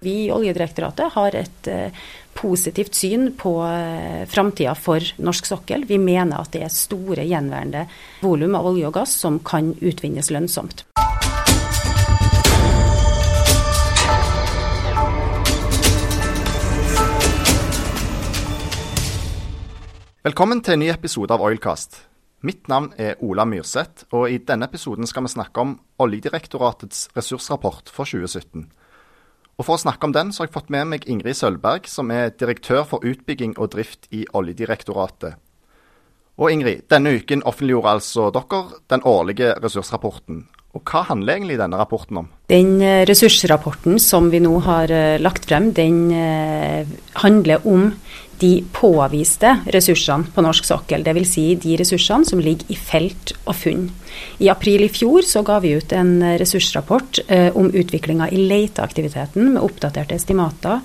Vi i Oljedirektoratet har et uh, positivt syn på uh, framtida for norsk sokkel. Vi mener at det er store gjenværende volum av olje og gass som kan utvinnes lønnsomt. Velkommen til en ny episode av Oilcast. Mitt navn er Ola Myrseth, og i denne episoden skal vi snakke om Oljedirektoratets ressursrapport for 2017. Og For å snakke om den, så har jeg fått med meg Ingrid Sølberg, som er direktør for utbygging og drift i Oljedirektoratet. Og Ingrid, denne uken offentliggjorde altså dere den årlige ressursrapporten. Og Hva handler egentlig denne rapporten om? Den eh, ressursrapporten som vi nå har eh, lagt frem, den eh, handler om de påviste ressursene på norsk sokkel, dvs. Si de ressursene som ligger i felt og funn. I april i fjor så ga vi ut en ressursrapport eh, om utviklinga i leteaktiviteten med oppdaterte estimater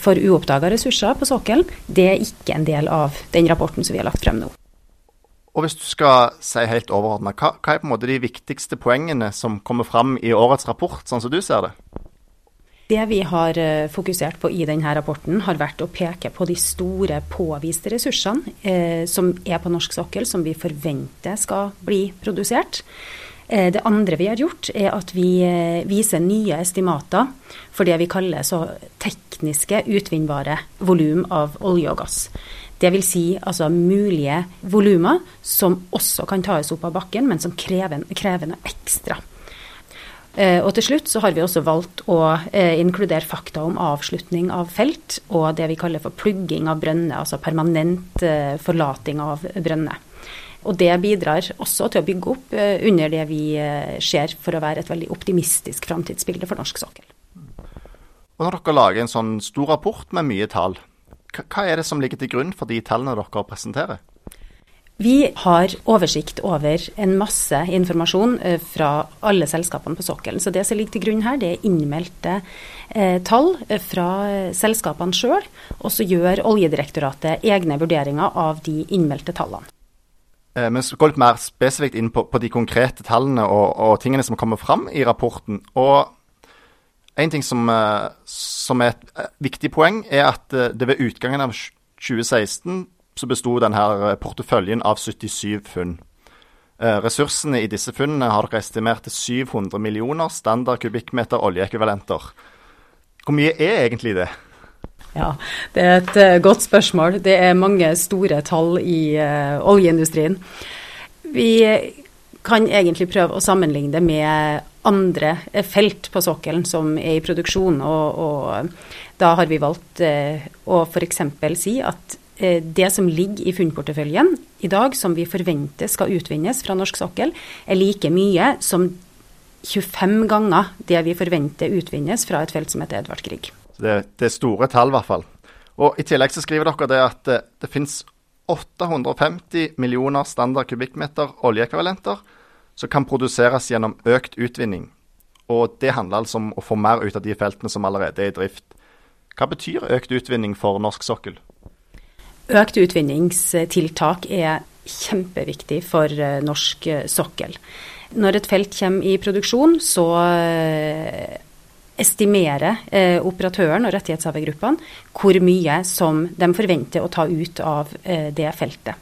for uoppdaga ressurser på sokkelen. Det er ikke en del av den rapporten som vi har lagt frem nå. Og Hvis du skal si helt overordna, hva, hva er på en måte de viktigste poengene som kommer frem i årets rapport, sånn som du ser det? Det vi har eh, fokusert på i denne rapporten, har vært å peke på de store påviste ressursene eh, som er på norsk sokkel, som vi forventer skal bli produsert. Eh, det andre vi har gjort, er at vi eh, viser nye estimater for det vi kaller så tekniske utvinnbare volum av olje og gass. Vil si altså mulige volumer som også kan tas opp av bakken, men som krever, krever noe ekstra. Eh, og til slutt så har vi også valgt å eh, inkludere fakta om avslutning av felt og det vi kaller for plugging av brønner, altså permanent eh, forlating av brønner. Og det bidrar også til å bygge opp under det vi ser for å være et veldig optimistisk framtidsbilde for norsk sokkel. Og Når dere lager en sånn stor rapport med mye tall, hva er det som ligger til grunn for de tallene dere presenterer? Vi har oversikt over en masse informasjon eh, fra alle selskapene på sokkelen. Så det som ligger til grunn her, det er innmeldte eh, tall eh, fra selskapene sjøl. Og så gjør Oljedirektoratet egne vurderinger av de innmeldte tallene. Eh, skal gå litt mer spesifikt inn på, på de konkrete tallene og, og, tingene som kommer fram i rapporten. Og en ting som, som er et viktig poeng, er at det ved utgangen av 2016 så besto denne eh, porteføljen av 77 funn. Eh, ressursene i disse funnene har dere estimert til 700 millioner standard kubikkmeter oljeekvivalenter. Hvor mye er egentlig det? Ja, Det er et uh, godt spørsmål. Det er mange store tall i uh, oljeindustrien. Vi kan egentlig prøve å sammenligne det med andre felt på sokkelen som er i produksjon. Og, og da har vi valgt uh, å f.eks. si at Eh, det som ligger i funnporteføljen i dag, som vi forventer skal utvinnes fra norsk sokkel, er like mye som 25 ganger det vi forventer utvinnes fra et felt som heter Edvard Grieg. Det, det, er store tall, i hvert fall. Og I tillegg så skriver dere det at det, det finnes 850 millioner standard kubikkmeter oljeekvivalenter som kan produseres gjennom økt utvinning. Og Det handler altså om å få mer ut av de feltene som allerede er i drift. Hva betyr økt utvinning for norsk sokkel? Økt utvinningstiltak er kjempeviktig for eh, norsk eh, sokkel. Når et felt kommer i produksjon, så eh, estimerer operatøren og rettighetshavergruppene hvor mye som de forventer å ta ut av det feltet.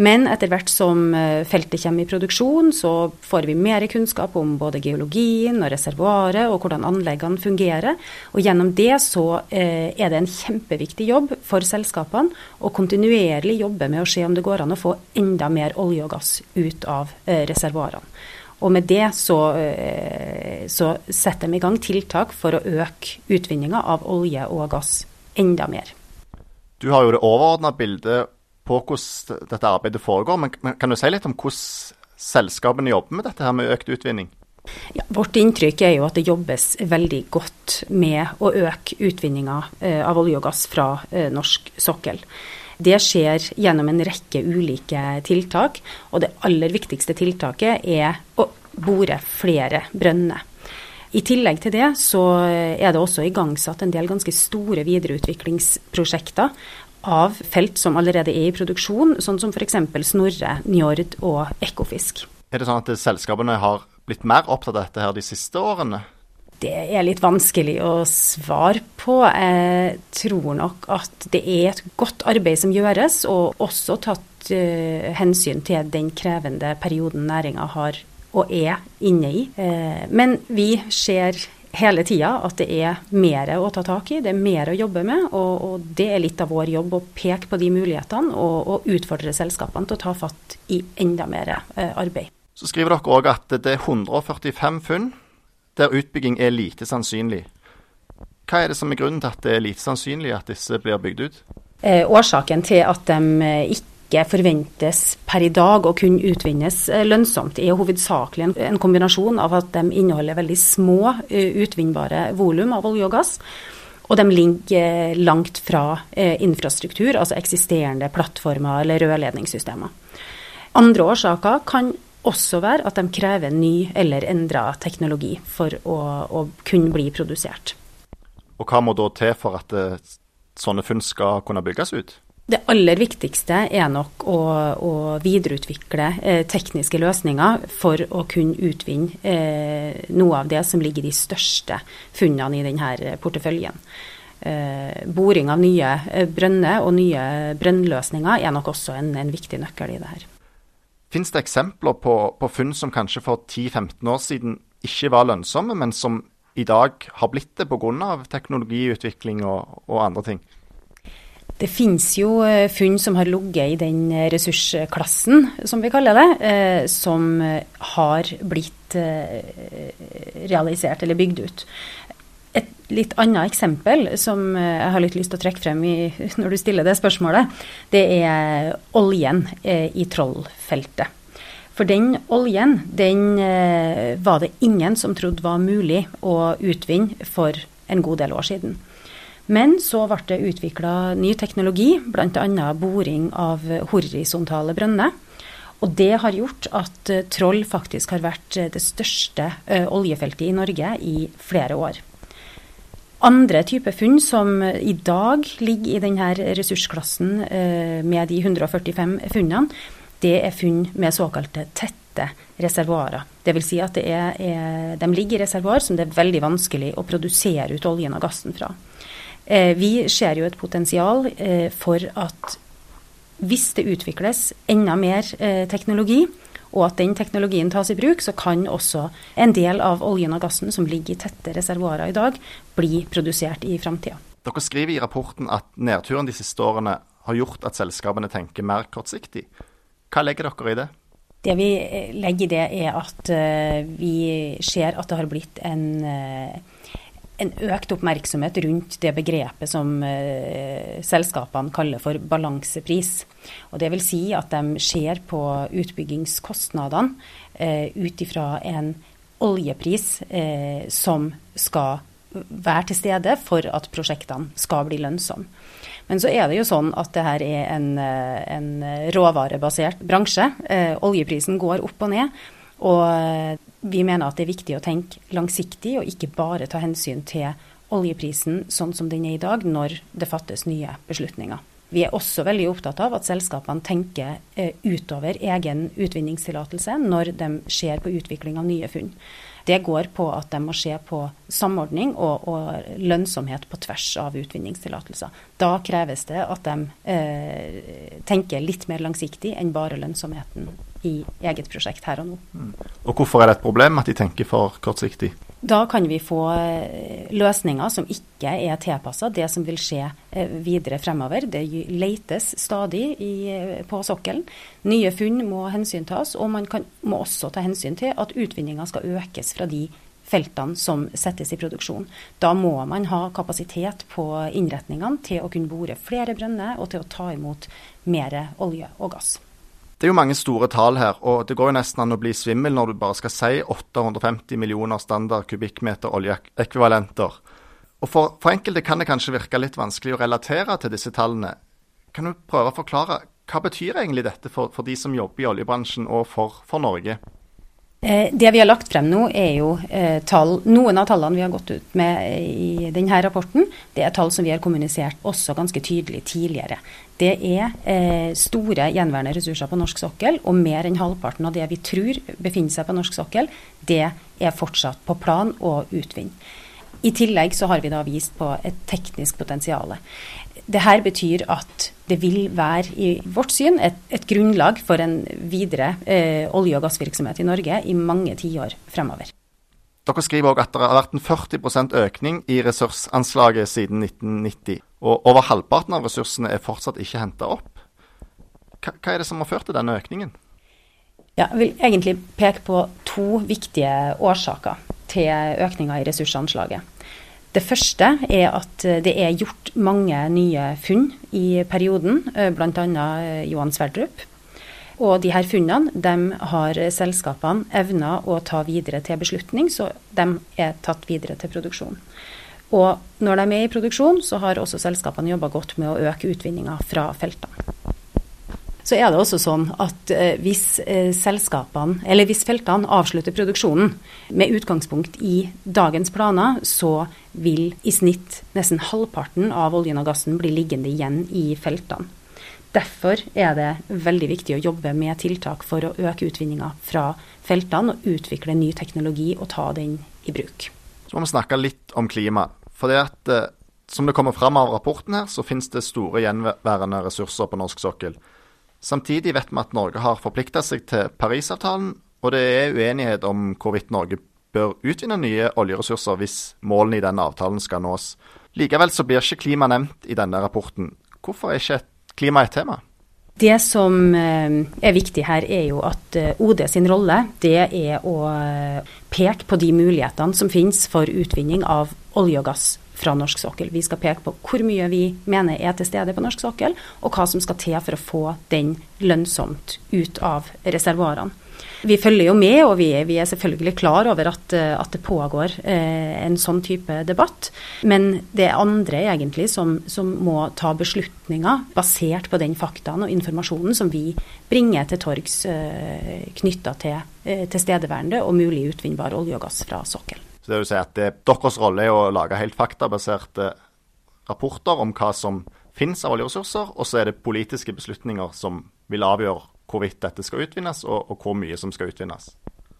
Men etter hvert som eh, feltet kommer i produksjon, så får vi mer kunnskap om både geologien og reservoaret og hvordan anleggene fungerer. Og gjennom det så eh, er det en kjempeviktig jobb for selskapene å kontinuerlig jobbe med å se om det går an å få enda mer olje og gass ut av eh, reservoarene. Og med det så, så setter de i gang tiltak for å øke utvinninga av olje og gass enda mer. Du har jo det overordna bildet på hvordan dette arbeidet foregår. Men kan du si litt om hvordan selskapene jobber med dette her med økt utvinning? Ja, vårt inntrykk er jo at det jobbes veldig godt med å øke utvinninga eh, av olje og gass fra eh, norsk sokkel. Det skjer gjennom en rekke ulike tiltak, og det aller viktigste tiltaket er å bore flere brønner. I tillegg til det så er det også igangsatt en del ganske store videreutviklingsprosjekter av felt som allerede er i produksjon, sånn som f.eks. Snorre, Njord og Ekofisk. Er det sånn at selskapene har blitt mer opptatt av dette her de siste årene? Det er litt vanskelig å svare på. Jeg tror nok at det er et godt arbeid som gjøres, og også tatt uh, hensyn til den krevende perioden næringa har og er inne i. Uh, men vi ser hele tida at det er mer å ta tak i, det er mer å jobbe med. Og, og det er litt av vår jobb å peke på de mulighetene og, og utfordre selskapene til å ta fatt i enda mer eh, arbeid. Så skriver dere òg at det er 145 funn der utbygging er lite sannsynlig. Hva er det som er grunnen til at det er lite sannsynlig at disse blir bygd ut? Eh, årsaken til at de eh, ikke ikke forventes per i dag å kunne utvinnes eh, lønnsomt, er hovedsakelig en, kombinasjon av at de inneholder veldig små eh, utvinnbare volum av olje og gass. Og de ligger eh, langt fra infrastruktur, altså eksisterende plattformer eller rørledningssystemer. Andre årsaker kan også være at de krever ny eller endra teknologi for å, å, kunne bli produsert. Og Hva må da til for at sånne funn skal kunne bygges ut? Det aller viktigste er nok å, å videreutvikle eh, tekniske løsninger for å kunne utvinne eh, noe av det som ligger i de største funnene i denne porteføljen. Eh, boring av nye eh, brønner og nye brønnløsninger er nok også en, en viktig nøkkel i det her. Finnes det eksempler på, på funn som kanskje for 10-15 år siden ikke var lønnsomme, men som i dag har blitt det pga. teknologiutvikling og, og andre ting? Det finnes jo eh, funn som har ligget i den ressursklassen, som vi kaller det, eh, som har blitt eh, realisert eller bygd ut. Et litt annet eksempel som jeg har litt lyst til å trekke frem i, når du stiller det spørsmålet, det er oljen i Trollfeltet. For den oljen, den var det ingen som trodde var mulig å utvinne for en god del år siden. Men så ble det utvikla ny teknologi, bl.a. boring av horisontale brønner. Og det har gjort at eh, Troll faktisk har vært eh, det største uh, oljefeltet i Norge i flere år. Andre typer funn som i dag ligger i denne ressursklassen med de 145 funnene, det er funn med såkalte tette reservoarer. Dvs. Si at er, er, de ligger i reservoar som det er veldig vanskelig å produsere ut oljen og gassen fra. Eh, vi ser jo et potensial eh, for at hvis det utvikles enda mer eh, teknologi, og at den teknologien tas i bruk, så kan også en del av oljen og gassen som ligger i tette reservoarer i dag, bli produsert i framtida. Dere skriver i rapporten at nedturen de siste årene har gjort at selskapene tenker mer kortsiktig. Hva legger dere i det? Det vi legger i det, er at vi ser at det har blitt en en økt oppmerksomhet rundt det begrepet som eh, selskapene kaller for balansepris. Og det vil si at de ser på utbyggingskostnadene eh, ut ifra en oljepris eh, som skal være til stede for at prosjektene skal bli lønnsomme. Men så er det jo sånn at det her er en, eh, en råvarebasert bransje. Eh, oljeprisen går opp og ned. Og eh, vi mener at det er viktig å tenke langsiktig, og ikke bare ta hensyn til oljeprisen sånn som den er i dag, når det fattes nye beslutninger. Vi er også veldig opptatt av at selskapene tenker eh, utover egen utvinningstillatelse når de ser på utvikling av nye funn. Det går på at de må se på samordning og, og lønnsomhet på tvers av utvinningstillatelser. Da kreves det at de eh, tenker litt mer langsiktig enn bare lønnsomheten i eget prosjekt her og nå. Mm. Og Hvorfor er det et problem at de tenker for kortsiktig? Da kan vi få eh, løsninger som ikke er tilpassa det som vil skje eh, videre fremover. Det letes stadig i, eh, på sokkelen. Nye funn må hensyntas, og man kan, må også ta hensyn til at utvinninga skal økes fra de feltene som settes i produksjon. Da må man ha kapasitet på innretningene til å kunne bore flere brønner og til å ta imot mer olje og gass. Det er jo mange store tall her, og det går jo nesten an å bli svimmel når du bare skal si 850 millioner standard kubikkmeter oljeekvivalenter. Og for, for, enkelte kan det kanskje virke litt vanskelig å relatere til disse tallene. Kan du prøve å forklare hva betyr egentlig dette for, for de som jobber i oljebransjen og for, for Norge? Eh, det vi har lagt frem nå, er jo eh, tall Noen av tallene vi har gått ut med i denne rapporten, det er tall som vi har kommunisert også ganske tydelig tidligere. Det er eh, store gjenværende ressurser på norsk sokkel, og mer enn halvparten av det vi tror befinner seg på norsk sokkel, det er fortsatt på plan å utvinne. I tillegg så har vi da vist på et teknisk potensial. Det her betyr at det vil være, i vårt syn, et, et grunnlag for en videre eh, olje- og gassvirksomhet i Norge i mange tiår fremover. Dere skriver òg at det har vært en 40% økning i ressursanslaget siden 1990. Og over halvparten av ressursene er fortsatt ikke henta opp. Hva, hva er det som har ført til denne økningen? Ja, jeg vil egentlig peke på to viktige årsaker til økninga i ressursanslaget. Det første er at eh, det er gjort mange nye funn i perioden, eh, bl.a. Eh, Johan Sverdrup. Og de her funnene de har selskapene evna å ta videre til beslutning, så de er tatt videre til produksjon. Og når de er i produksjon, så har også selskapene jobba godt med å øke utvinninga fra feltene. Så er det også sånn at eh, hvis eh, selskapene, eller hvis feltene avslutter produksjonen med utgangspunkt i dagens planer, så vil i snitt nesten halvparten av oljen og gassen bli liggende igjen i feltene. Derfor er det veldig viktig å jobbe med tiltak for å øke utvinninga fra feltene og utvikle ny teknologi og ta den i bruk. Så må vi snakke litt om klima. For det at, eh, som det kommer fram av rapporten her, så finnes det store gjenværende ressurser på norsk sokkel. Samtidig vet vi at Norge har forplikta seg til Parisavtalen, og det er uenighet om hvorvidt Norge bør utvinne nye oljeressurser hvis målene i denne avtalen skal nås. Likevel så blir ikke klima nevnt i denne rapporten. Hvorfor er ikke klima et tema? Det som eh, er viktig her, er jo at eh, OD sin rolle det er å eh, peke på de mulighetene som finnes for utvinning av olje og gass fra norsk sokkel. Vi skal peke på hvor mye vi mener er til stede på norsk sokkel, og hva som skal til for å få den lønnsomt ut av reservoarene. Vi følger jo med, og vi vi er selvfølgelig klar over at, at det pågår eh, en sånn type debatt. Men det er andre egentlig som, som må ta beslutninger basert på den faktaen og informasjonen som vi bringer til torgs eh, knytta til eh, tilstedeværende og mulig utvinnbar olje og gass fra sokkelen. Det vil si at det, Deres rolle er å lage helt faktabaserte rapporter om hva som finnes av oljeressurser, og så er det politiske beslutninger som vil avgjøre hvorvidt dette skal utvinnes, og, og hvor mye som skal utvinnes.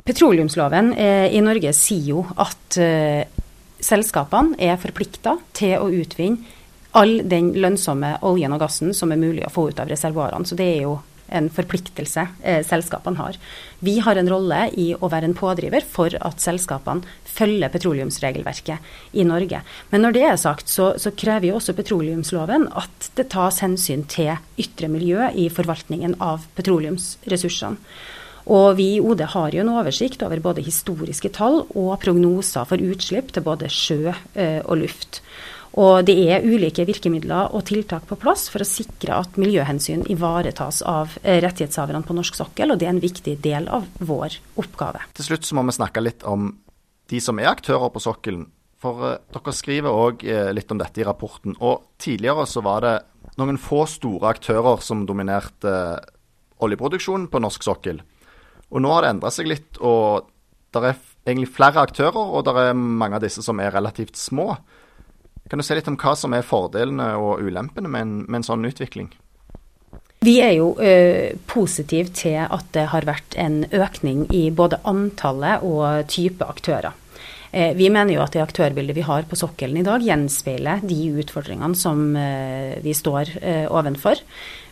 Petroleumsloven eh, i Norge sier jo at uh, selskapene er forplikta til å utvinne all den lønnsomme oljen og gassen som er mulig å få ut av reservoarene. Så det er jo en forpliktelse eh, selskapene har. Vi har en rolle i å være en pådriver for at selskapene følger petroleumsregelverket i Norge. Men når det er sagt, så, så krever jo også petroleumsloven at det tas hensyn til ytre miljø i forvaltningen av petroleumsressursene. Og vi i OD har jo en oversikt over både historiske tall og prognoser for utslipp til både sjø eh, og luft. Og det er ulike virkemidler og tiltak på plass for å sikre at miljøhensyn ivaretas av eh, rettighetshaverne på norsk sokkel, og det er en viktig del av vår oppgave. Til slutt så må vi snakke litt om de som er aktører på sokkelen. For uh, dere skriver òg eh, litt om dette i rapporten. Og tidligere så var det noen få store aktører som dominerte oljeproduksjonen på norsk sokkel. Og nå har det endra seg litt, og det er egentlig flere aktører, og det er mange av disse som er relativt små. Kan du si litt om hva som er fordelene og ulempene med en, med en sånn utvikling? Vi er jo ø, positive til at det har vært en økning i både antallet og type aktører. Eh, vi mener jo at det aktørbildet vi har på sokkelen i dag, gjenspeiler de utfordringene som eh, vi står eh, ovenfor.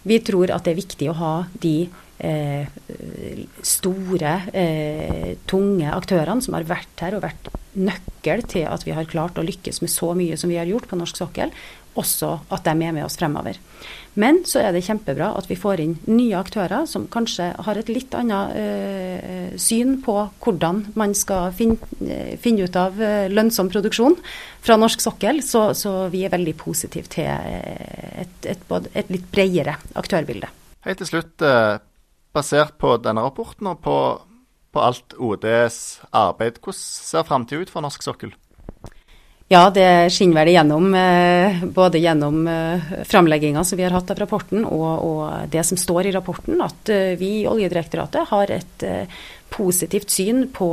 Vi tror at det er viktig å ha de Eh, store, eh, tunge aktørene som har vært her og vært nøkkel til at vi har klart å lykkes med så mye som vi har gjort på norsk sokkel, også at de er med oss fremover. Men så er det kjempebra at vi får inn nye aktører som kanskje har et litt annet eh, syn på hvordan man skal finne, eh, finne ut av eh, lønnsom produksjon fra norsk sokkel. Så, så vi er veldig positive til et, et, et, et litt bredere aktørbilde. Helt til slutt, basert på denne rapporten og på, på alt ODs arbeid, hvordan ser framtida ut for norsk sokkel? Ja, det skinner vel igjennom eh, både gjennom eh, framlegginga som vi har hatt av rapporten, og, og, det som står i rapporten, at eh, vi i Oljedirektoratet har et positivt syn på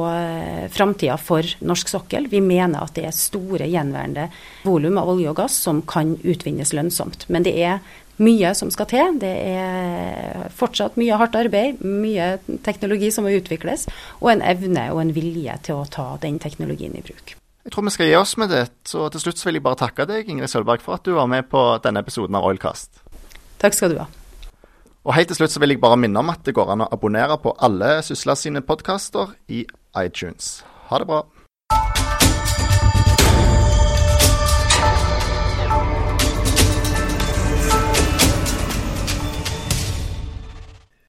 framtida for norsk sokkel. Vi mener at det er store gjenværende volum av olje og gass som kan utvinnes lønnsomt. Men det er mye som skal til. Det er fortsatt mye hardt arbeid, mye teknologi som må utvikles, og en evne og en vilje til å ta den teknologien i bruk. Jeg tror vi skal gi oss med det. Så til slutt vil jeg bare takke deg, Ingrid Sølberg, for at du var med på denne episoden av Oilcast. Takk skal du ha. Og helt til slutt så vil jeg bare minne om at det går an å abonnere på alle Sysla sine podkaster i iTunes. Ha det bra.